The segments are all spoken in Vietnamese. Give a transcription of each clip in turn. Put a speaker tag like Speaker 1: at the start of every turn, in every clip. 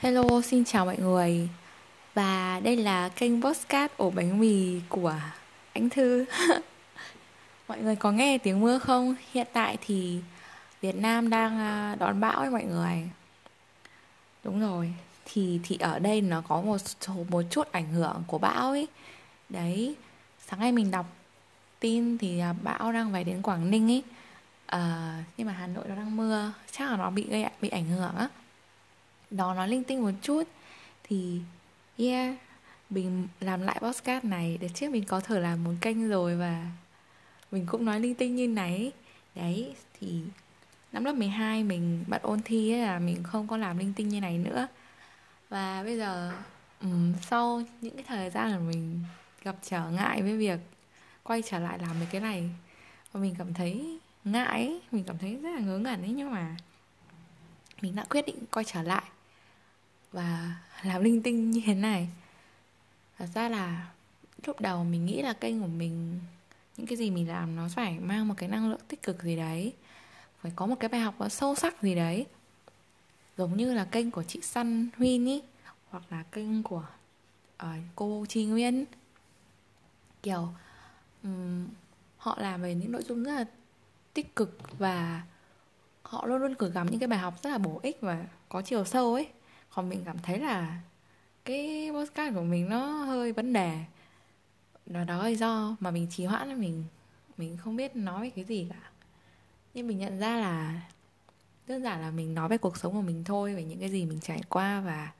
Speaker 1: Hello, xin chào mọi người. Và đây là kênh podcast ổ bánh mì của anh Thư. Mọi người có nghe tiếng mưa không? Hiện tại thì Việt Nam đang à, đón bão ấy mọi người. Đúng rồi. Thì thì ở đây nó có một một chút ảnh hưởng của bão ấy. Đấy. Sáng nay mình đọc tin thì à, bão đang về đến Quảng Ninh ấy. À, Nhưng mà Hà Nội nó đang mưa. Chắc là nó bị gây bị ảnh hưởng á nó nói linh tinh một chút. Thì yeah mình làm lại podcast này để trước mình có thể làm một kênh rồi và mình cũng nói linh tinh như này. Đấy thì năm lớp 12 mình bắt ôn thi ấy là mình không có làm linh tinh như này nữa. Và bây giờ um, sau những cái thời gian mà mình gặp trở ngại với việc quay trở lại làm mấy cái này và mình cảm thấy ngại ấy, mình cảm thấy rất là ngớ ngẩn ấy nhưng mà mình đã quyết định quay trở lại và làm linh tinh như thế này. Thật ra là lúc đầu mình nghĩ là kênh của mình những cái gì mình làm nó phải mang một cái năng lượng tích cực gì đấy phải có một cái bài học sâu sắc gì đấy. Giống như là kênh của chị Săn Huyên ý hoặc là kênh của uh, cô Tri Nguyên. Kiểu um, họ làm về những nội dung rất là tích cực và họ luôn luôn gửi gắm những cái bài học rất là bổ ích và có chiều sâu ấy còn mình cảm thấy là cái podcast của mình nó hơi vấn đề. Đó đó là do mà mình trì hoãn là mình mình không biết nói về cái gì cả. Nhưng mình nhận ra là, đơn giản là mình nói về cuộc sống của mình thôi, về những cái gì mình trải qua và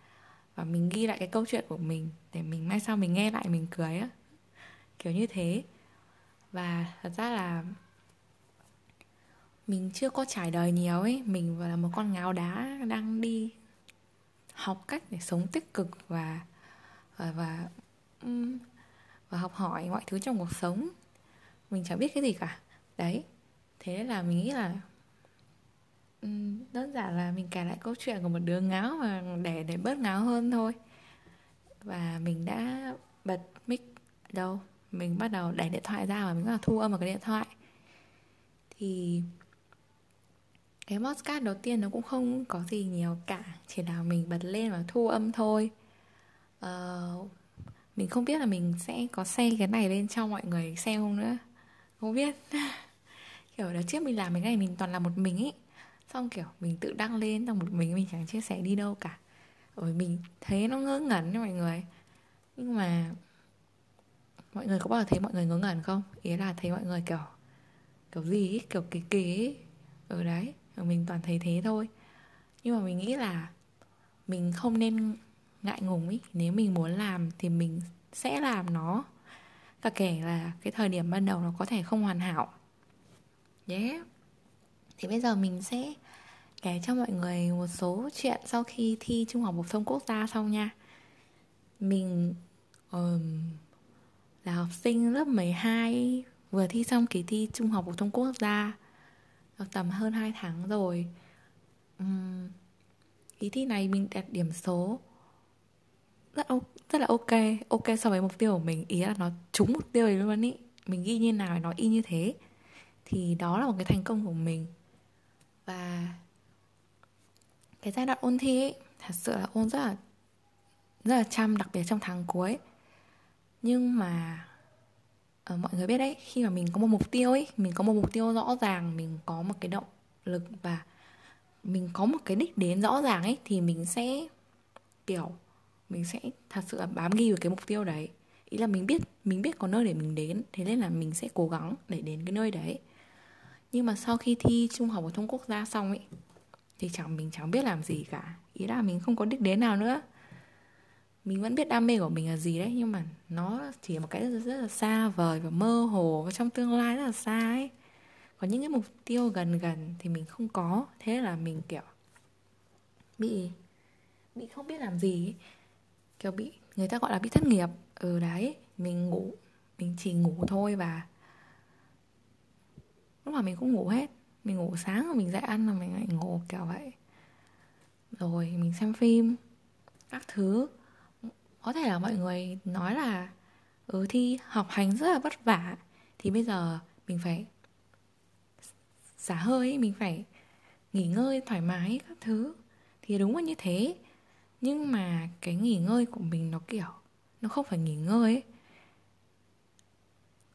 Speaker 1: và mình ghi lại cái câu chuyện của mình để mình mai sau mình nghe lại, mình cười á. Kiểu như thế. Và thật ra là mình chưa có trải đời nhiều ấy. Mình là một con ngáo đá đang đi học cách để sống tích cực và và và, và học hỏi mọi thứ trong cuộc sống. Mình chẳng biết cái gì cả. Đấy thế là mình nghĩ là đơn giản là mình kể lại câu chuyện của một đứa ngáo mà để để bớt ngáo hơn thôi. Và mình đã bật mic đâu? Mình bắt đầu đẩy điện thoại ra và mình bắt đầu thu âm vào cái điện thoại. Thì cái podcast đầu tiên nó cũng không có gì nhiều cả chỉ là mình bật lên và thu âm thôi. Uh, mình không biết là mình sẽ có xe cái này lên cho mọi người xem không nữa. Không biết. Kiểu đợt trước mình làm cái này mình toàn là một mình ý. Xong kiểu mình tự đăng lên xong một mình mình chẳng chia sẻ đi đâu cả. Rồi mình thấy nó ngớ ngẩn cho mọi người. Nhưng mà mọi người có bao giờ thấy mọi người ngớ ngẩn không? Ý là thấy mọi người kiểu kiểu gì ý, kiểu kỳ kỳ ý. ở đấy mình toàn thấy thế thôi. Nhưng mà mình nghĩ là mình không nên ngại ngùng ý. Nếu mình muốn làm thì mình sẽ làm nó. Cả kể là cái thời điểm ban đầu nó có thể không hoàn hảo. Yeah thì bây giờ mình sẽ kể cho mọi người một số chuyện sau khi thi trung học phổ thông quốc gia xong nha. Mình um, là học sinh lớp 12 vừa thi xong kỳ thi trung học phổ thông quốc gia tầm hơn 2 tháng rồi. Uhm, kỳ thi này mình đạt điểm số rất rất là ok. Ok so với mục tiêu của mình ý là nó trúng mục tiêu ấy luôn ý. Mình ghi như nào nó y như thế. Thì đó là một cái thành công của mình. Và cái giai đoạn ôn thi ấy thật sự là ôn rất là rất là chăm đặc biệt trong tháng cuối. Nhưng mà Ờ, mọi người biết đấy, khi mà mình có một mục tiêu ấy, mình có một mục tiêu rõ ràng, mình có một cái động lực và mình có một cái đích đến rõ ràng ấy, thì mình sẽ, kiểu, mình sẽ thật sự là bám ghi vào cái mục tiêu đấy. Ý là mình biết mình biết có nơi để mình đến, thế nên là mình sẽ cố gắng để đến cái nơi đấy. Nhưng mà sau khi thi trung học phổ thông quốc gia xong ấy, thì chẳng, mình chẳng biết làm gì cả. Ý là mình không có đích đến nào nữa mình vẫn biết đam mê của mình là gì đấy nhưng mà nó chỉ là một cái rất, rất là xa vời và mơ hồ và trong tương lai rất là xa ấy. Còn những cái mục tiêu gần gần thì mình không có. Thế là mình kiểu bị bị không biết làm gì ấy. kiểu bị người ta gọi là bị thất nghiệp. Ừ đấy mình ngủ mình chỉ ngủ thôi và lúc nào mình cũng ngủ hết. Mình ngủ sáng rồi mình dậy ăn rồi mình lại ngủ kiểu vậy. Rồi mình xem phim các thứ có thể là mọi người nói là ừ thi học hành rất là vất vả thì bây giờ mình phải xả hơi mình phải nghỉ ngơi thoải mái các thứ. Thì đúng là như thế. Nhưng mà cái nghỉ ngơi của mình nó kiểu nó không phải nghỉ ngơi ấy.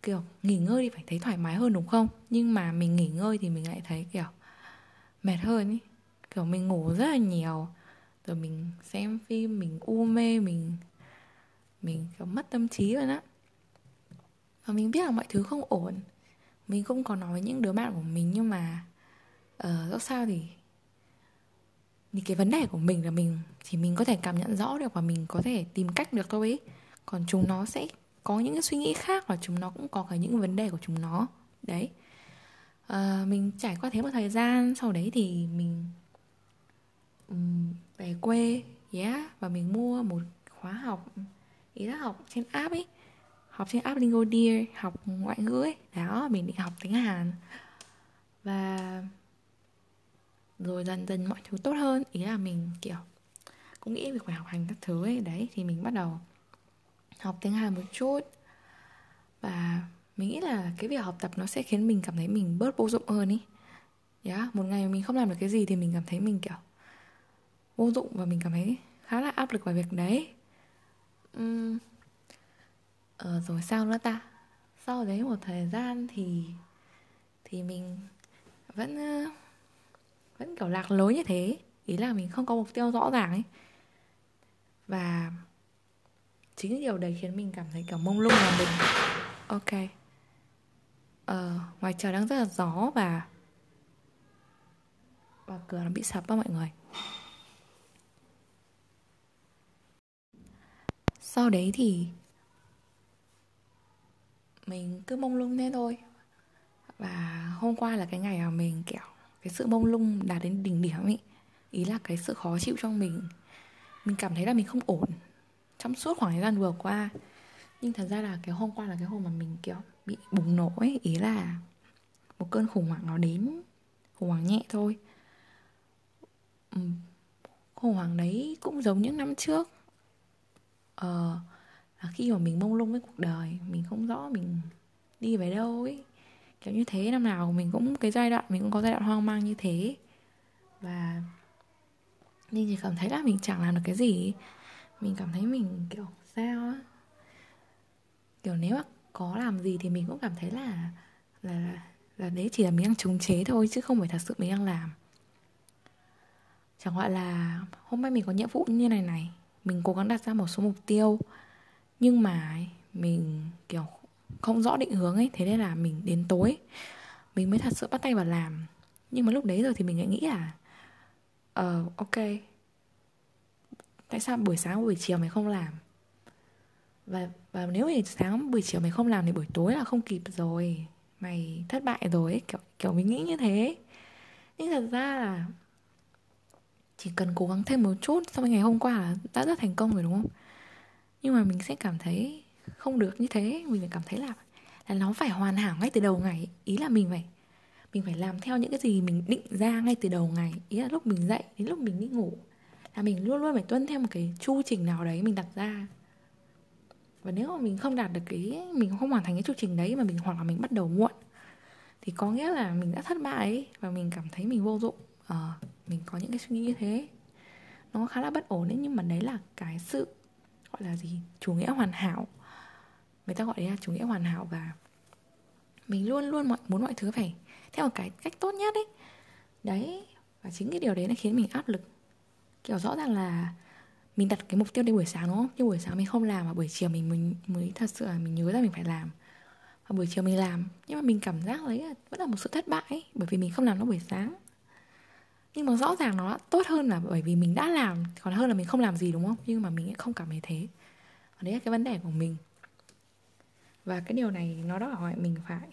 Speaker 1: Kiểu nghỉ ngơi thì phải thấy thoải mái hơn đúng không? Nhưng mà mình nghỉ ngơi thì mình lại thấy kiểu mệt hơn ý kiểu mình ngủ rất là nhiều. Rồi mình xem phim mình u mê mình mình kiểu mất tâm trí rồi đó và mình biết là mọi thứ không ổn. Mình không có nói với những đứa bạn của mình nhưng mà uh, dẫu sao thì thì cái vấn đề của mình là mình chỉ mình có thể cảm nhận rõ được và mình có thể tìm cách được thôi. Ấy còn chúng nó sẽ có những cái suy nghĩ khác và chúng nó cũng có cả những vấn đề của chúng nó. Đấy. À, mình trải qua thế một thời gian sau đấy thì mình um, về quê yeah và mình mua một khóa học ý là học trên app ấy. Học trên app Lingo Dear học ngoại ngữ ấy. Đó mình định học tiếng Hàn. Và rồi dần dần mọi thứ tốt hơn. Ý là mình kiểu cũng nghĩ về phải học hành các thứ ấy. Đấy thì mình bắt đầu học tiếng Hàn một chút. Và mình nghĩ là cái việc học tập nó sẽ khiến mình cảm thấy mình bớt vô dụng hơn ý. Yeah, một ngày mình không làm được cái gì thì mình cảm thấy mình kiểu vô dụng và mình cảm thấy khá là áp lực vào việc đấy uhm. ờ, rồi sao nữa ta? Sau đấy một thời gian thì thì mình vẫn vẫn kiểu lạc lối như thế. Ý là mình không có mục tiêu rõ ràng ấy. Và chính điều đấy khiến mình cảm thấy kiểu mông lung là mình. Ok. Ờ, ngoài trời đang rất là gió và và cửa nó bị sập á mọi người sau đấy thì mình cứ mông lung thế thôi. Và hôm qua là cái ngày mà mình, kiểu, cái sự mông lung đạt đến đỉnh điểm ấy, ý là cái sự khó chịu trong mình. Mình cảm thấy là mình không ổn trong suốt khoảng thời gian vừa qua. Nhưng thật ra là cái hôm qua là cái hôm mà mình, kiểu, bị bùng nổ ấy, ý là một cơn khủng hoảng nó đến, khủng hoảng nhẹ thôi. Khủng hoảng đấy cũng giống những năm trước ờ là khi mà mình mông lung với cuộc đời, mình không rõ mình đi về đâu ấy kiểu như thế, năm nào mình cũng cái giai đoạn, mình cũng có giai đoạn hoang mang như thế. Và nhưng chỉ cảm thấy là mình chẳng làm được cái gì mình cảm thấy mình, kiểu, sao á? Kiểu nếu mà có làm gì thì mình cũng cảm thấy là là là đấy chỉ là mình đang chống chế thôi, chứ không phải thật sự mình đang làm. Chẳng gọi là hôm nay mình có nhiệm vụ như này này mình cố gắng đặt ra một số mục tiêu. Nhưng mà mình kiểu không rõ định hướng ấy thế nên là mình đến tối. Mình mới thật sự bắt tay vào làm. Nhưng mà lúc đấy rồi thì mình lại nghĩ là ờ uh, ok tại sao buổi sáng buổi chiều mày không làm? Và và nếu buổi sáng buổi chiều mày không làm thì buổi tối là không kịp rồi. Mày thất bại rồi ấy. kiểu kiểu mình nghĩ như thế. Nhưng thật ra là chỉ cần cố gắng thêm một chút so với ngày hôm qua là đã rất thành công rồi đúng không? Nhưng mà mình sẽ cảm thấy không được như thế mình phải cảm thấy là là nó phải hoàn hảo ngay từ đầu ngày ý là mình phải mình phải làm theo những cái gì mình định ra ngay từ đầu ngày ý là lúc mình dậy đến lúc mình đi ngủ là mình luôn luôn phải tuân theo một cái chu trình nào đấy mình đặt ra. Và nếu mà mình không đạt được cái mình không hoàn thành cái chu trình đấy mà mình hoặc là mình bắt đầu muộn thì có nghĩa là mình đã thất bại ấy, và mình cảm thấy mình vô dụng. Ờ, mình có những cái suy nghĩ như thế. Nó khá là bất ổn đấy nhưng mà đấy là cái sự gọi là gì chủ nghĩa hoàn hảo. Người ta gọi đấy là chủ nghĩa hoàn hảo và mình luôn luôn mọi, muốn mọi thứ phải theo một cái cách tốt nhất ấy. Đấy và chính cái điều đấy nó khiến mình áp lực. Kiểu rõ ràng là mình đặt cái mục tiêu đến buổi sáng đúng không? Nhưng buổi sáng mình không làm và buổi chiều mình mình mới thật sự là mình nhớ ra mình phải làm. Và buổi chiều mình làm nhưng mà mình cảm giác đấy là vẫn là một sự thất bại ấy, bởi vì mình không làm nó buổi sáng nhưng mà rõ ràng nó tốt hơn là bởi vì mình đã làm còn hơn là mình không làm gì đúng không? Nhưng mà mình cũng không cảm thấy thế. Và đấy là cái vấn đề của mình. Và cái điều này nó đòi hỏi mình phải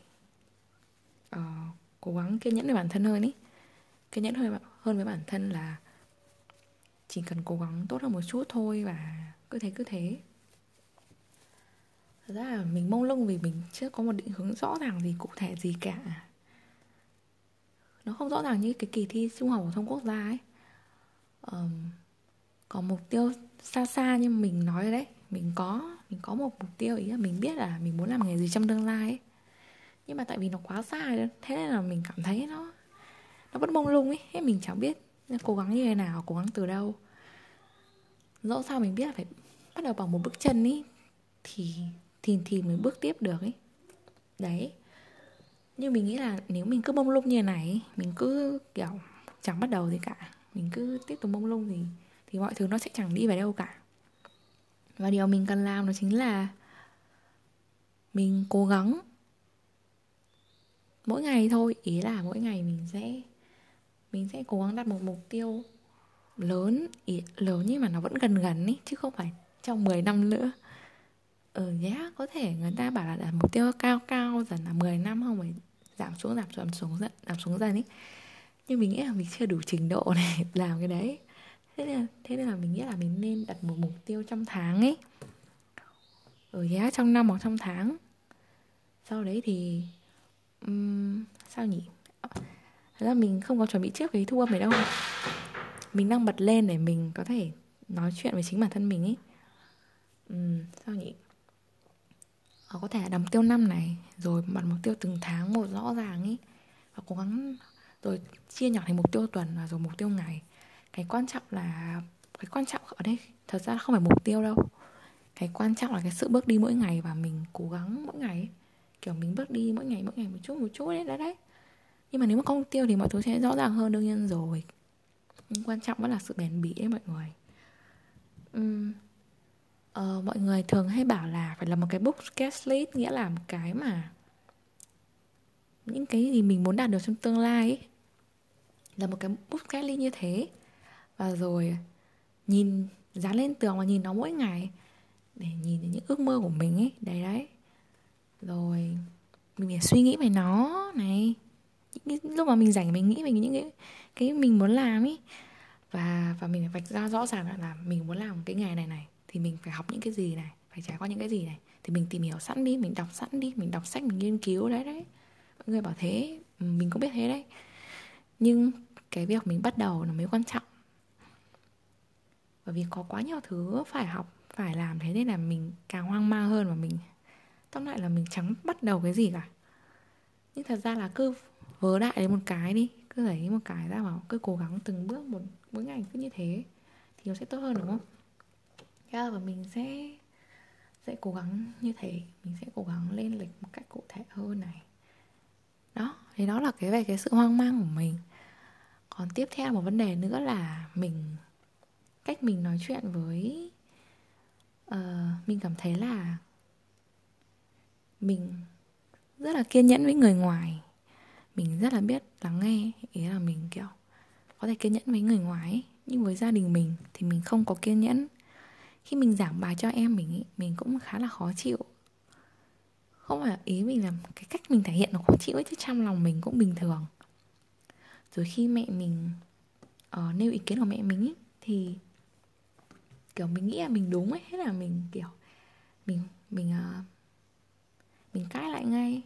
Speaker 1: uh, cố gắng kiên nhẫn với bản thân hơn ý. Kiên nhẫn hơn hơn với bản thân là chỉ cần cố gắng tốt hơn một chút thôi và cứ thế cứ thế. Thật ra là mình mông lung vì mình chưa có một định hướng rõ ràng gì cụ thể gì cả nó không rõ ràng như cái kỳ thi trung học phổ thông quốc gia ấy. Um, có mục tiêu xa xa nhưng mình nói đấy. Mình có mình có một mục tiêu ý là mình biết là mình muốn làm nghề gì trong tương lai ấy. Nhưng mà tại vì nó quá xa rồi thế nên là mình cảm thấy nó nó vẫn mông lung ấy. Mình chẳng biết cố gắng như thế nào cố gắng từ đâu. Dẫu sao mình biết là phải bắt đầu bằng một bước chân ý thì thì thì mới bước tiếp được ấy. Đấy nhưng mình nghĩ là nếu mình cứ bông lung như này mình cứ kiểu chẳng bắt đầu gì cả. Mình cứ tiếp tục bông lung thì thì mọi thứ nó sẽ chẳng đi về đâu cả. Và điều mình cần làm đó chính là mình cố gắng. Mỗi ngày thôi ý là mỗi ngày mình sẽ mình sẽ cố gắng đặt một mục tiêu lớn ý, lớn nhưng mà nó vẫn gần gần ý chứ không phải trong 10 năm nữa. Ừ yeah, có thể người ta bảo là đặt mục tiêu cao cao dần là 10 năm không phải giảm xuống giảm xuống giảm xuống dần giảm xuống dần ấy nhưng mình nghĩ là mình chưa đủ trình độ để làm cái đấy. Thế nên là, thế nên là mình nghĩ là mình nên đặt một mục tiêu trong tháng ấy ở giá trong năm hoặc trong tháng. Sau đấy thì um, sao nhỉ? Thật ra mình không có chuẩn bị trước cái thu âm này đâu. Mình đang bật lên để mình có thể nói chuyện với chính bản thân mình ấy um, Sao nhỉ? Ờ, có thể đặt mục tiêu năm này Rồi đặt mục tiêu từng tháng một rõ ràng ấy Và cố gắng Rồi chia nhỏ thành mục tiêu tuần và rồi mục tiêu ngày. Cái quan trọng là Cái quan trọng ở đây Thật ra không phải mục tiêu đâu. Cái quan trọng là cái sự bước đi mỗi ngày Và mình cố gắng mỗi ngày kiểu mình bước đi mỗi ngày mỗi ngày một chút một chút đấy đấy đấy. Nhưng mà nếu mà có mục tiêu thì mọi thứ sẽ rõ ràng hơn đương nhiên rồi. Nhưng quan trọng vẫn là sự bền bỉ đấy mọi người. Uhm, uh, mọi người thường hay bảo là phải là một cái bucket list nghĩa là một cái mà những cái gì mình muốn đạt được trong tương lai ấy, là một cái bucket list như thế. Và rồi nhìn dán lên tường và nhìn nó mỗi ngày để nhìn những ước mơ của mình ấy đấy đấy. Rồi mình phải suy nghĩ về nó này. Những cái lúc mà mình rảnh mình nghĩ về những cái cái mình muốn làm ấy. Và và mình phải vạch ra rõ ràng là mình muốn làm cái nghề này này thì mình phải học những cái gì này, phải trải qua những cái gì này. Thì mình tìm hiểu sẵn đi, mình đọc sẵn đi, mình đọc sách, mình nghiên cứu đấy đấy. Mọi người bảo thế ừ, mình cũng biết thế đấy. Nhưng cái việc mình bắt đầu là mới quan trọng. Bởi vì có quá nhiều thứ phải học, phải làm thế nên là mình càng hoang mang hơn và mình, tóm lại là mình chẳng bắt đầu cái gì cả. Nhưng thật ra là cứ vớ đại đến một cái đi, cứ lấy một cái ra mà cứ cố gắng từng bước một mỗi ngày cứ như thế, thì nó sẽ tốt hơn, đúng không? Yeah, và mình sẽ sẽ cố gắng như thế. Mình sẽ cố gắng lên lịch một cách cụ thể hơn này. Đó thì đó là cái về cái sự hoang mang của mình. Còn tiếp theo một vấn đề nữa là mình cách mình nói chuyện với uh, mình cảm thấy là mình rất là kiên nhẫn với người ngoài. Mình rất là biết lắng nghe ý là mình kiểu có thể kiên nhẫn với người ngoài ấy. nhưng với gia đình mình thì mình không có kiên nhẫn khi mình giảng bài cho em mình ý, mình cũng khá là khó chịu. Không phải ý mình là cái cách mình thể hiện nó khó chịu ấy chứ trong lòng mình cũng bình thường. Rồi khi mẹ mình uh, nêu ý kiến của mẹ mình ý, thì kiểu mình nghĩ là mình đúng ấy thế là mình kiểu mình mình uh, mình cãi lại ngay.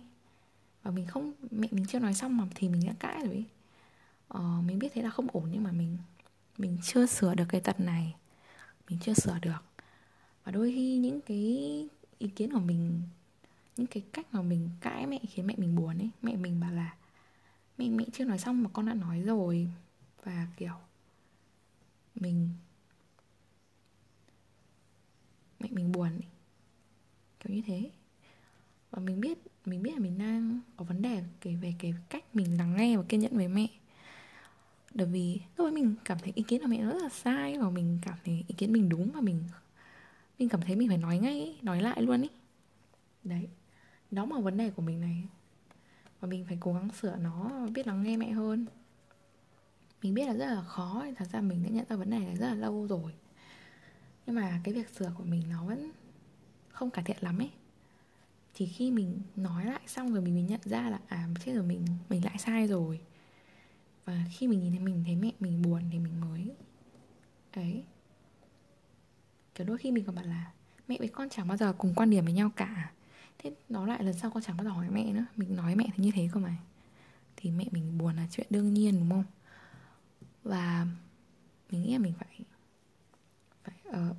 Speaker 1: Và mình không mẹ mình chưa nói xong mà thì mình đã cãi rồi ờ, mình biết thế là không ổn nhưng mà mình mình chưa sửa được cái tật này mình chưa sửa được. Và đôi khi những cái ý kiến của mình, những cái cách mà mình cãi mẹ khiến mẹ mình buồn ấy, mẹ mình bảo là, mẹ mẹ chưa nói xong mà con đã nói rồi. Và kiểu, mình, mẹ mình buồn ấy. kiểu như thế. Và mình biết mình biết là mình đang có vấn đề kể về cái cách mình lắng nghe và kiên nhẫn với mẹ. Bởi vì lúc ấy mình cảm thấy ý kiến của mẹ rất là sai và mình cảm thấy kiến mình đúng và mình mình cảm thấy mình phải nói ngay, nói lại luôn ý. Đấy đó là vấn đề của mình này và mình phải cố gắng sửa nó, biết lắng nghe mẹ hơn. Mình biết là rất là khó, thật ra mình đã nhận ra vấn đề này rất là lâu rồi. Nhưng mà cái việc sửa của mình nó vẫn không cải thiện lắm ấy. Thì khi mình nói lại xong rồi mình mới nhận ra là à chết rồi mình mình lại sai rồi. Và khi mình nhìn thấy mình thấy mẹ mình buồn thì mình mới, ấy kiểu đôi khi mình còn bảo là mẹ với con chẳng bao giờ cùng quan điểm với nhau cả. Thế nó lại lần sau con chẳng bao giờ hỏi mẹ nữa. Mình nói mẹ thì như thế cơ mà. Thì mẹ mình buồn là chuyện đương nhiên đúng không? Và mình nghĩ là mình phải phải uh,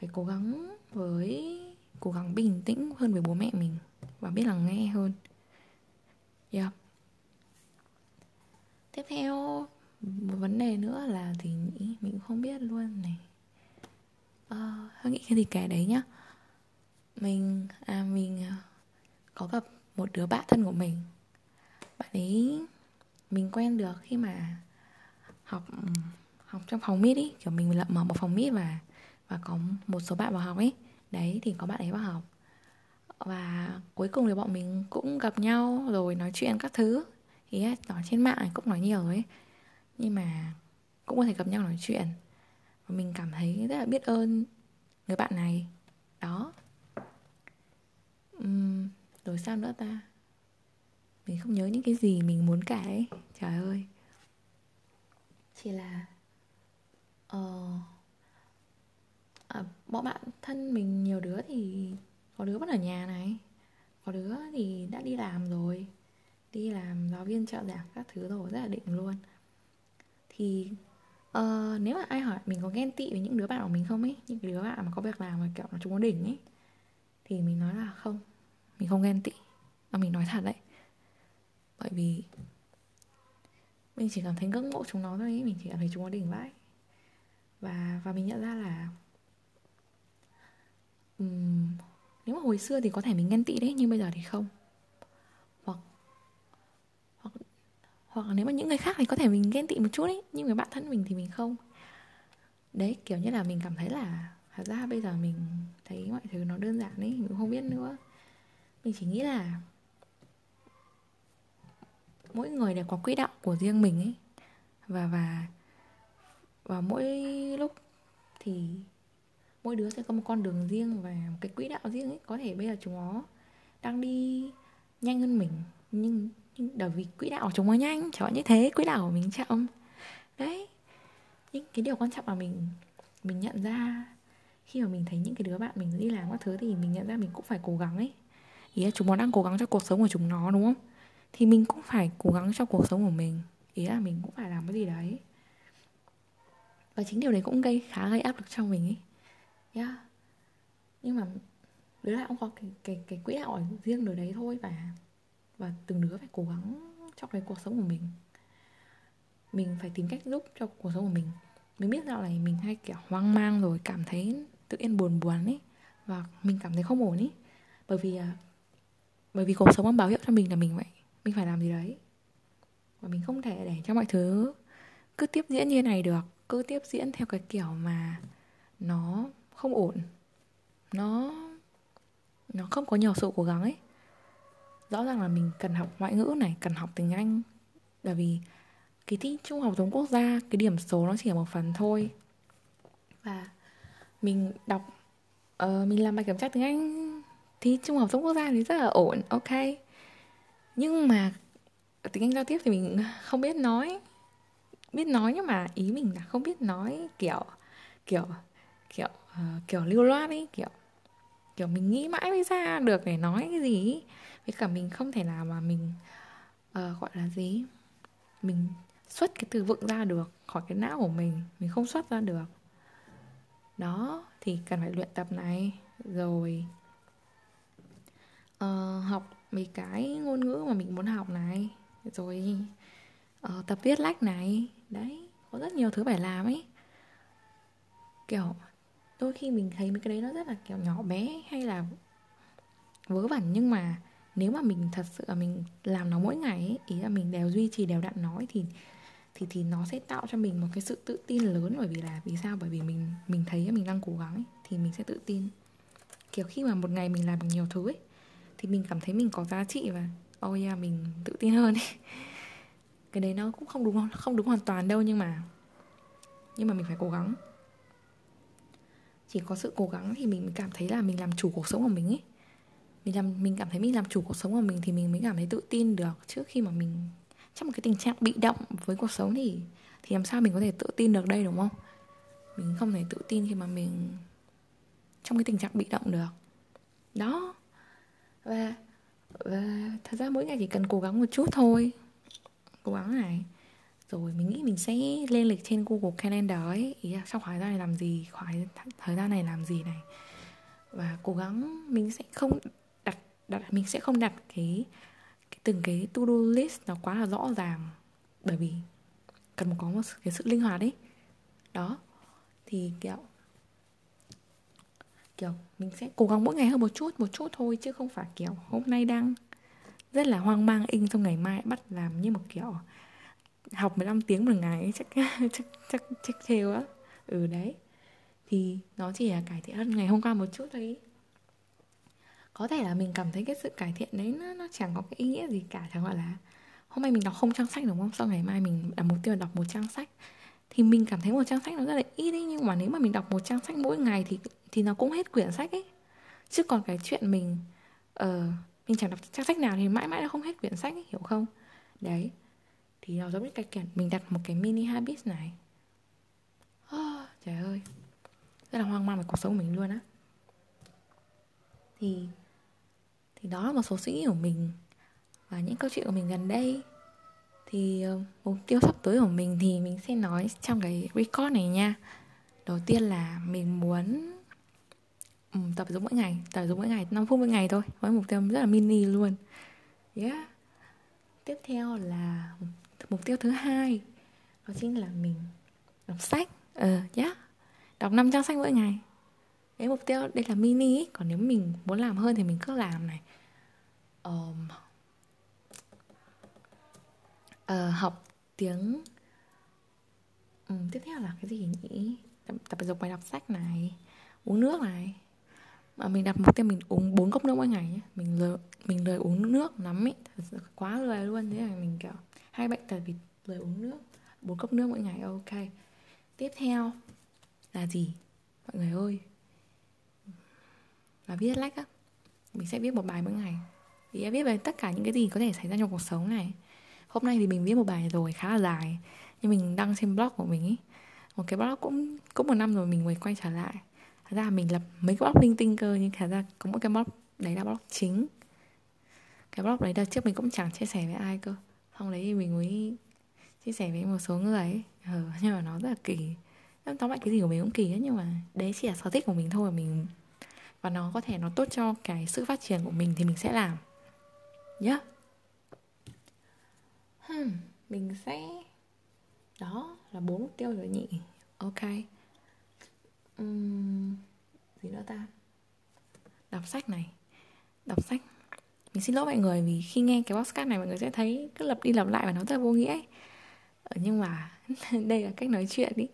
Speaker 1: phải cố gắng với cố gắng bình tĩnh hơn với bố mẹ mình và biết lắng nghe hơn. Yeah. tiếp theo một vấn đề nữa là thì nghĩ mình không biết luôn này uh, nghĩ cái gì kể đấy nhá. Mình à mình à, có gặp một đứa bạn thân của mình. Bạn ấy mình quen được khi mà học học trong phòng mít ý. Kiểu mình lập mở một phòng mít và và có một số bạn vào học ấy đấy thì có bạn ấy vào học. Và cuối cùng thì bọn mình cũng gặp nhau rồi nói chuyện các thứ. Thì nói trên mạng cũng nói nhiều ấy nhưng mà cũng có thể gặp nhau nói chuyện và mình cảm thấy rất là biết ơn người bạn này. Đó. Uhm, rồi sao nữa ta? Mình không nhớ những cái gì mình muốn kể ấy. trời ơi. Chỉ là uh, à, bọn bạn thân mình nhiều đứa thì có đứa vẫn ở nhà này. Có đứa thì đã đi làm rồi. Đi làm giáo viên trợ giảng các thứ rồi rất là định luôn. Thì Ờ, nếu mà ai hỏi mình có ghen tị với những đứa bạn của mình không ấy những đứa bạn mà có việc làm mà kiểu nó chúng có đỉnh ấy thì mình nói là không mình không ghen tị mà mình nói thật đấy bởi vì mình chỉ cảm thấy ngưỡng mộ chúng nó thôi ấy. mình chỉ cảm thấy chúng có đỉnh vãi và và mình nhận ra là um, nếu mà hồi xưa thì có thể mình ghen tị đấy nhưng bây giờ thì không hoặc hoặc hoặc nếu mà những người khác thì có thể mình ghen tị một chút đấy nhưng người bạn thân mình thì mình không. Đấy, kiểu như là mình cảm thấy là thật ra bây giờ mình thấy mọi thứ nó đơn giản ấy, mình không biết nữa. Mình chỉ nghĩ là mỗi người đều có quỹ đạo của riêng mình ấy. Và và và mỗi lúc thì mỗi đứa sẽ có một con đường riêng và một cái quỹ đạo riêng ấy. Có thể bây giờ chúng nó đang đi nhanh hơn mình, nhưng bởi vì quỹ đạo của chúng nó nhanh, chẳng như thế, quỹ đạo của mình chậm. Đấy, những cái điều quan trọng là mình mình nhận ra. Khi mà mình thấy những cái đứa bạn mình đi làm các thứ thì mình nhận ra mình cũng phải cố gắng ấy. Ý là chúng nó đang cố gắng cho cuộc sống của chúng nó, đúng không? Thì mình cũng phải cố gắng cho cuộc sống của mình. Ý là mình cũng phải làm cái gì đấy. Và chính điều đấy cũng gây, khá gây áp lực cho mình ấy. Yeah. nhưng mà đứa nào cũng có cái cái cái quỹ đạo riêng đời đấy thôi và và từng đứa phải cố gắng trong cái cuộc sống của mình. Mình phải tìm cách giúp cho cuộc sống của mình. Mình biết dạo này mình hay kiểu hoang mang rồi, cảm thấy tự nhiên buồn buồn ấy. Và mình cảm thấy không ổn ấy. Bởi vì à, bởi vì cuộc sống đang báo hiệu cho mình là mình vậy mình phải làm gì đấy. Và mình không thể để cho mọi thứ cứ tiếp diễn như này được. Cứ tiếp diễn theo cái kiểu mà nó không ổn. Nó nó không có nhiều sự cố gắng ấy rõ ràng là mình cần học ngoại ngữ này cần học tiếng anh. Bởi vì cái thi trung học giống quốc gia cái điểm số nó chỉ là một phần thôi. Và mình đọc uh, mình làm bài kiểm tra tiếng anh thi trung học giống quốc gia thì rất là ổn ok. Nhưng mà tiếng anh giao tiếp thì mình không biết nói biết nói nhưng mà ý mình là không biết nói kiểu kiểu kiểu uh, kiểu lưu loát ấy kiểu kiểu mình nghĩ mãi mới ra được để nói cái gì ấy với cả mình không thể nào mà mình uh, gọi là gì? Mình xuất cái từ vựng ra được khỏi cái não của mình mình không xuất ra được. Đó thì cần phải luyện tập này. Rồi uh, học mấy cái ngôn ngữ mà mình muốn học này. Rồi uh, tập viết lách này. Đấy có rất nhiều thứ phải làm ấy. Kiểu đôi khi mình thấy mấy cái đấy nó rất là kiểu nhỏ bé hay là vớ vẩn nhưng mà nếu mà mình thật sự là mình làm nó mỗi ngày ấy, ý là mình đều duy trì đều đặn nói thì thì thì nó sẽ tạo cho mình một cái sự tự tin lớn. Bởi vì là vì sao? Bởi vì mình mình thấy mình đang cố gắng ấy, thì mình sẽ tự tin. Kiểu khi mà một ngày mình làm được nhiều thứ ấy thì mình cảm thấy mình có giá trị và oh yeah mình tự tin hơn ấy. cái đấy nó cũng không đúng không đúng hoàn toàn đâu nhưng mà nhưng mà mình phải cố gắng. Chỉ có sự cố gắng thì mình cảm thấy là mình làm chủ cuộc sống của mình ấy mình làm, mình cảm thấy mình làm chủ cuộc sống của mình thì mình mới cảm thấy tự tin được. Trước khi mà mình, trong một cái tình trạng bị động với cuộc sống thì thì làm sao mình có thể tự tin được đây, đúng không? Mình không thể tự tin khi mà mình trong cái tình trạng bị động được. Đó. Và và thật ra mỗi ngày chỉ cần cố gắng một chút thôi. Cố gắng này. Rồi mình nghĩ mình sẽ lên lịch trên Google Calendar ấy. Ý là trong khoảng thời gian này làm gì? Khoảng thời gian này làm gì này? Và cố gắng mình sẽ không đặt mình sẽ không đặt cái, cái từng cái to do list nó quá là rõ ràng. Bởi vì cần có một cái sự linh hoạt ấy. Đó thì kiểu kiểu mình sẽ cố gắng mỗi ngày hơn một chút một chút thôi chứ không phải kiểu hôm nay đang rất là hoang mang in xong ngày mai bắt làm như một kiểu học 15 tiếng một ngày chắc chắc chắc chắc theo á. Ừ đấy. Thì nó chỉ là cải thiện hơn ngày hôm qua một chút thôi có thể là mình cảm thấy cái sự cải thiện đấy nó, nó chẳng có cái ý nghĩa gì cả chẳng gọi là hôm nay mình đọc không trang sách đúng không? Sau ngày mai mình đặt mục tiêu là đọc một trang sách. Thì mình cảm thấy một trang sách nó rất là ít đấy nhưng mà nếu mà mình đọc một trang sách mỗi ngày thì thì nó cũng hết quyển sách ấy. Chứ còn cái chuyện mình ờ uh, mình chẳng đọc trang sách nào thì mãi mãi nó không hết quyển sách ấy, hiểu không? Đấy. Thì nó giống như cái kiểu mình đặt một cái mini habit này. Oh, trời ơi. Rất là hoang mang về cuộc sống của mình luôn á. Thì thì đó là một số suy nghĩ của mình và những câu chuyện của mình gần đây. Thì ờ, mục tiêu sắp tới của mình thì mình sẽ nói trong cái record này nha. Đầu tiên là mình muốn um, tập dụng mỗi ngày tập dụng mỗi ngày 5 phút mỗi ngày thôi với mục tiêu rất là mini luôn. Yeah. Tiếp theo là mục tiêu thứ hai đó chính là mình đọc sách. Ờ uh, yeah. Đọc 5 trang sách mỗi ngày. Cái mục tiêu đây là mini ấy. còn nếu mình muốn làm hơn thì mình cứ làm này um, uh, học tiếng um, tiếp theo là cái gì nhỉ? Tập, tập dục bài đọc sách này uống nước này. Mà mình đặt mục tiêu mình uống bốn cốc nước mỗi ngày nhé mình lười mình lười uống nước lắm ấy thật sự quá lười luôn. Thế là mình kiểu hai bệnh tật vì lười uống nước. Bốn cốc nước mỗi ngày ok. Tiếp theo là gì? Mọi người ơi. Là viết lách á. Mình sẽ viết một bài mỗi ngày thì viết về tất cả những cái gì có thể xảy ra trong cuộc sống này. Hôm nay thì mình viết một bài rồi khá là dài. Nhưng mình đăng trên blog của mình ý. Một cái blog cũng cũng một năm rồi mình mới quay trở lại. Thật ra mình lập mấy cái blog linh tinh cơ nhưng thật ra có một cái blog đấy là blog chính. Cái blog đấy đợt trước mình cũng chẳng chia sẻ với ai cơ. Xong đấy thì mình mới chia sẻ với một số người ấy. Ừ, nhưng mà nó rất là kỳ. Tóm lại cái gì của mình cũng kỳ ấy, nhưng mà đấy chỉ là sở thích của mình thôi mình và nó có thể nó tốt cho cái sự phát triển của mình thì mình sẽ làm nhá. Hmm, mình sẽ đó là bốn mục tiêu rồi nhỉ. Ok. Uhm, gì nữa ta? Đọc sách này. Đọc sách. Mình xin lỗi mọi người vì khi nghe cái podcast này mọi người sẽ thấy cứ lặp đi lặp lại và nó rất là vô nghĩa ấy. Ờ, nhưng mà đây là cách nói chuyện đi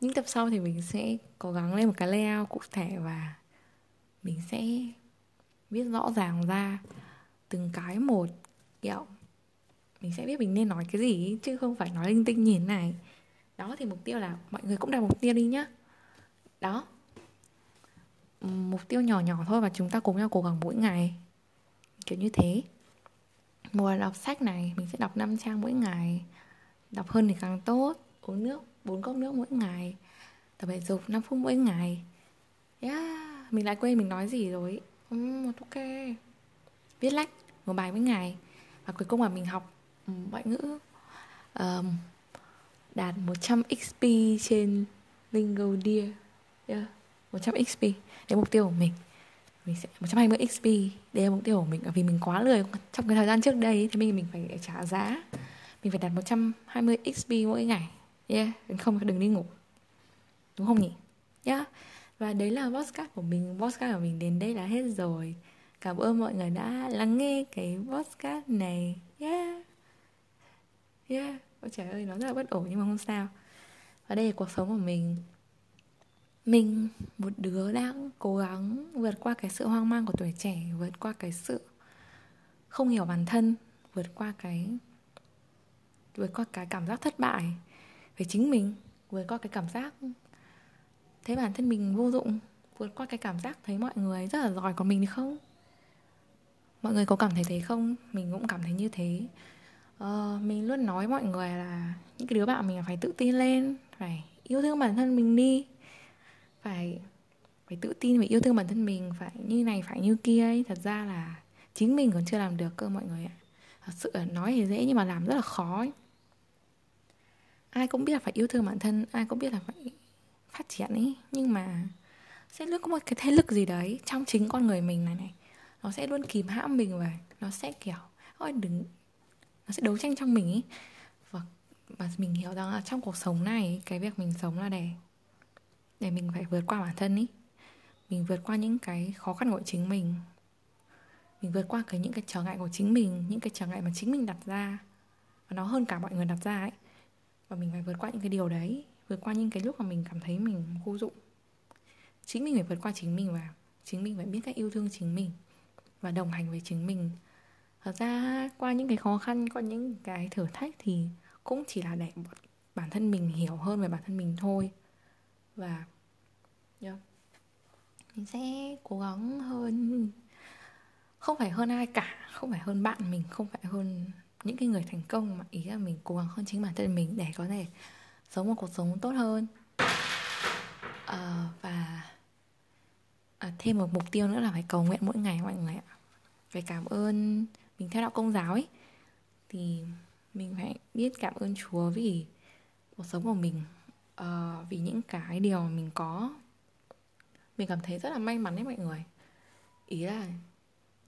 Speaker 1: những tập sau thì mình sẽ cố gắng lên một cái layout cụ thể và mình sẽ viết rõ ràng ra từng cái một kiểu mình sẽ biết mình nên nói cái gì chứ không phải nói linh tinh nhìn này. Đó thì mục tiêu là mọi người cũng đặt mục tiêu đi nhá. Đó. Mục tiêu nhỏ nhỏ thôi và chúng ta cùng nhau cố gắng mỗi ngày. Kiểu như thế. Mùa đọc sách này mình sẽ đọc 5 trang mỗi ngày. Đọc hơn thì càng tốt. Uống nước bốn cốc nước mỗi ngày. Tập thể dục 5 phút mỗi ngày. Yeah mình lại quên mình nói gì rồi. Um, ok viết lách một bài mỗi ngày và cuối cùng là mình học ừ, ngoại ngữ um, đạt 100 XP trên Lingo Dear yeah, 100 XP đấy mục tiêu của mình. Mình sẽ 120 XP đây là mục tiêu của mình vì mình quá lười trong cái thời gian trước đây thì mình mình phải trả giá. Mình phải đạt 120 XP mỗi ngày yeah không đừng đi ngủ đúng không nhỉ? Yeah và đấy là podcast của mình podcast của mình đến đây là hết rồi cảm ơn mọi người đã lắng nghe cái podcast này. Yeah. Yeah. Ôi trời ơi, nó rất là bất ổn nhưng mà không sao. Và đây là cuộc sống của mình. Mình, một đứa đang cố gắng vượt qua cái sự hoang mang của tuổi trẻ, vượt qua cái sự không hiểu bản thân, vượt qua cái, vượt qua cái cảm giác thất bại về chính mình, vượt qua cái cảm giác thấy bản thân mình vô dụng, vượt qua cái cảm giác thấy mọi người rất là giỏi còn mình thì không? Mọi người có cảm thấy thế không? Mình cũng cảm thấy như thế. Ờ, mình luôn nói mọi người là những cái đứa bạn mình phải tự tin lên phải yêu thương bản thân mình đi. Phải phải tự tin phải yêu thương bản thân mình phải như này phải như kia ấy. Thật ra là chính mình còn chưa làm được cơ mọi người ạ. Thật sự là nói thì dễ nhưng mà làm rất là khó ấy. ai cũng biết là phải yêu thương bản thân ai cũng biết là phải phát triển ấy. Nhưng mà sẽ luôn có một cái thế lực gì đấy trong chính con người mình này này nó sẽ luôn kìm hãm mình và nó sẽ, kiểu, ôi đừng nó sẽ đấu tranh trong mình ấy và và mình hiểu rằng là trong cuộc sống này, cái việc mình sống là để để mình phải vượt qua bản thân ý. Mình vượt qua những cái khó khăn của chính mình. Mình vượt qua cái những cái trở ngại của chính mình, những cái trở ngại mà chính mình đặt ra, và nó hơn cả mọi người đặt ra ấy. Và mình phải vượt qua những cái điều đấy, vượt qua những cái lúc mà mình cảm thấy mình vô dụng. Chính mình phải vượt qua chính mình và chính mình phải biết cách yêu thương chính mình và đồng hành với chính mình. Thật ra qua những cái khó khăn qua những cái thử thách thì cũng chỉ là để bản thân mình hiểu hơn về bản thân mình thôi. Và yeah. mình sẽ cố gắng hơn. Không phải hơn ai cả không phải hơn bạn mình không phải hơn những cái người thành công mà ý là mình cố gắng hơn chính bản thân mình để có thể sống một cuộc sống tốt hơn. À, và à, thêm một mục tiêu nữa là phải cầu nguyện mỗi ngày mọi người ạ. Phải cảm ơn mình theo đạo công giáo ấy. Thì mình phải biết cảm ơn Chúa vì cuộc sống của mình uh, vì những cái điều mà mình có. Mình cảm thấy rất là may mắn đấy mọi người. Ý là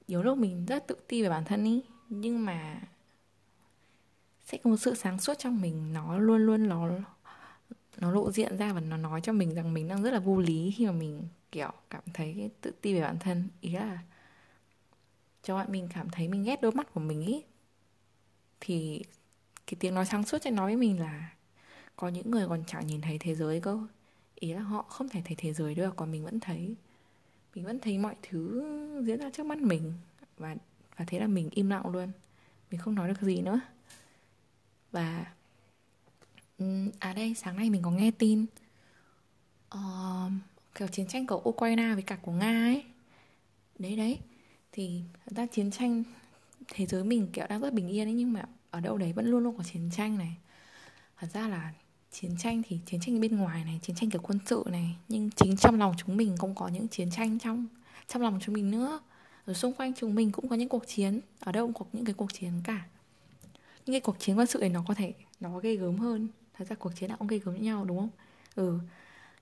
Speaker 1: nhiều lúc mình rất tự ti về bản thân ý nhưng mà sẽ có một sự sáng suốt trong mình. Nó luôn luôn nó nó lộ diện ra và nó nói cho mình rằng mình đang rất là vô lý khi mà mình kiểu cảm thấy tự ti về bản thân. Ý là cho bạn mình cảm thấy mình ghét đôi mắt của mình ý. Thì cái tiếng nói sáng suốt sẽ nói với mình là có những người còn chẳng nhìn thấy thế giới cơ. Ý là họ không thể thấy thế giới được còn mình vẫn thấy. Mình vẫn thấy mọi thứ diễn ra trước mắt mình. Và và thế là mình im lặng luôn. Mình không nói được gì nữa. Và à đây sáng nay mình có nghe tin uh, kiểu chiến tranh của Ukraine với cả của Nga ấy. Đấy đấy. Thì thật ra chiến tranh, thế giới mình kiểu đang rất bình yên ấy, nhưng mà ở đâu đấy vẫn luôn luôn có chiến tranh này. Thật ra là chiến tranh thì chiến tranh bên ngoài này, chiến tranh kiểu quân sự này, nhưng chính trong lòng chúng mình cũng có những chiến tranh trong trong lòng chúng mình nữa. Ở xung quanh chúng mình cũng có những cuộc chiến, ở đâu cũng có những cái cuộc chiến cả. Những cái cuộc chiến quân sự này nó có thể, nó ghê gớm hơn. Thật ra cuộc chiến nào cũng ghê gớm với nhau, đúng không? Ừ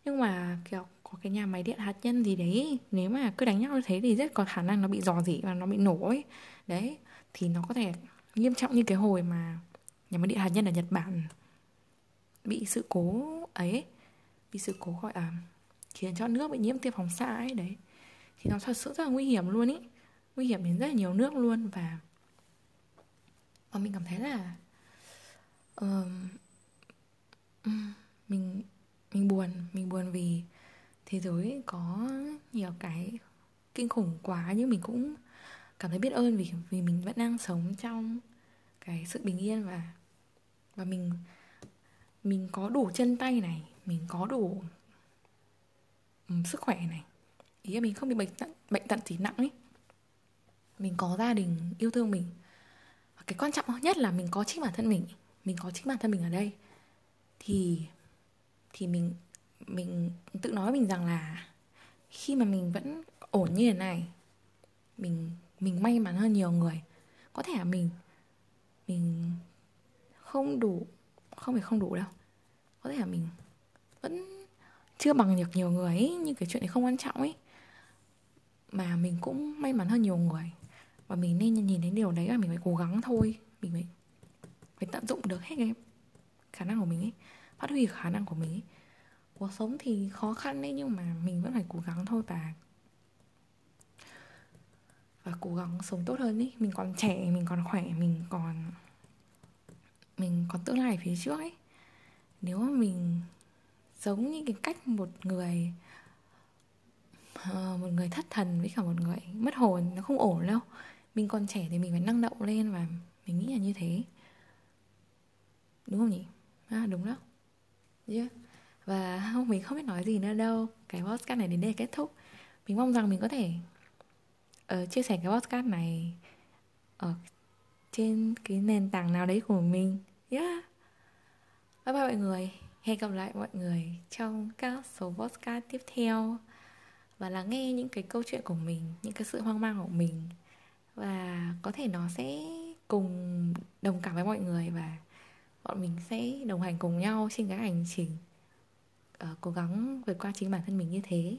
Speaker 1: nhưng mà kiểu có cái nhà máy điện hạt nhân gì đấy nếu mà cứ đánh nhau như thế thì rất có khả năng nó bị dò dỉ và nó bị nổ ấy. Đấy thì nó có thể nghiêm trọng như cái hồi mà nhà máy điện hạt nhân ở Nhật Bản bị sự cố ấy bị sự cố gọi là khiến cho nước bị nhiễm tia phóng xạ ấy đấy. Thì nó thật sự rất là nguy hiểm luôn ý nguy hiểm đến rất là nhiều nước luôn và và mình cảm thấy là uh, mình mình buồn mình buồn vì thế giới có nhiều cái kinh khủng quá nhưng mình cũng cảm thấy biết ơn vì vì mình vẫn đang sống trong cái sự bình yên và và mình mình có đủ chân tay này mình có đủ um, sức khỏe này. Ý là mình không bị bệnh tận bệnh tận gì nặng ấy. Mình có gia đình yêu thương mình. Và cái quan trọng nhất là mình có chính bản thân mình mình có chính bản thân mình ở đây. Thì thì mình mình tự nói mình rằng là khi mà mình vẫn ổn như thế này, mình mình may mắn hơn nhiều người. Có thể là mình mình không đủ, không phải không đủ đâu. Có thể là mình vẫn chưa bằng được nhiều người ấy, nhưng cái chuyện này không quan trọng ấy. Mà mình cũng may mắn hơn nhiều người. Và mình nên nhìn đến điều đấy là mình phải cố gắng thôi. Mình phải phải tận dụng được hết cái khả năng của mình ấy phát huy khả năng của mình ấy cuộc sống thì khó khăn đấy, nhưng mà mình vẫn phải cố gắng thôi và và cố gắng sống tốt hơn ý. Mình còn trẻ, mình còn khỏe, mình còn mình còn tương lai phía trước ấy. Nếu mà mình giống như cái cách một người ờ, một người thất thần với cả một người mất hồn, nó không ổn đâu. Mình còn trẻ thì mình phải năng động lên và mình nghĩ là như thế. Đúng không nhỉ? À đúng đó yeah. và không mình không biết nói gì nữa đâu. Cái podcast này đến đây kết thúc. Mình mong rằng mình có thể uh, chia sẻ cái podcast này ở trên cái nền tảng nào đấy của mình. Yeah. Bye bye mọi người. Hẹn gặp lại mọi người trong các số podcast tiếp theo. Và lắng nghe những cái câu chuyện của mình những cái sự hoang mang của mình. Và có thể nó sẽ cùng đồng cảm với mọi người và bọn mình sẽ đồng hành cùng nhau trên cái hành trình uh, cố gắng vượt qua chính bản thân mình như thế.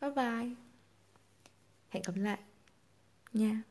Speaker 1: Bye bye. Hẹn gặp lại nha.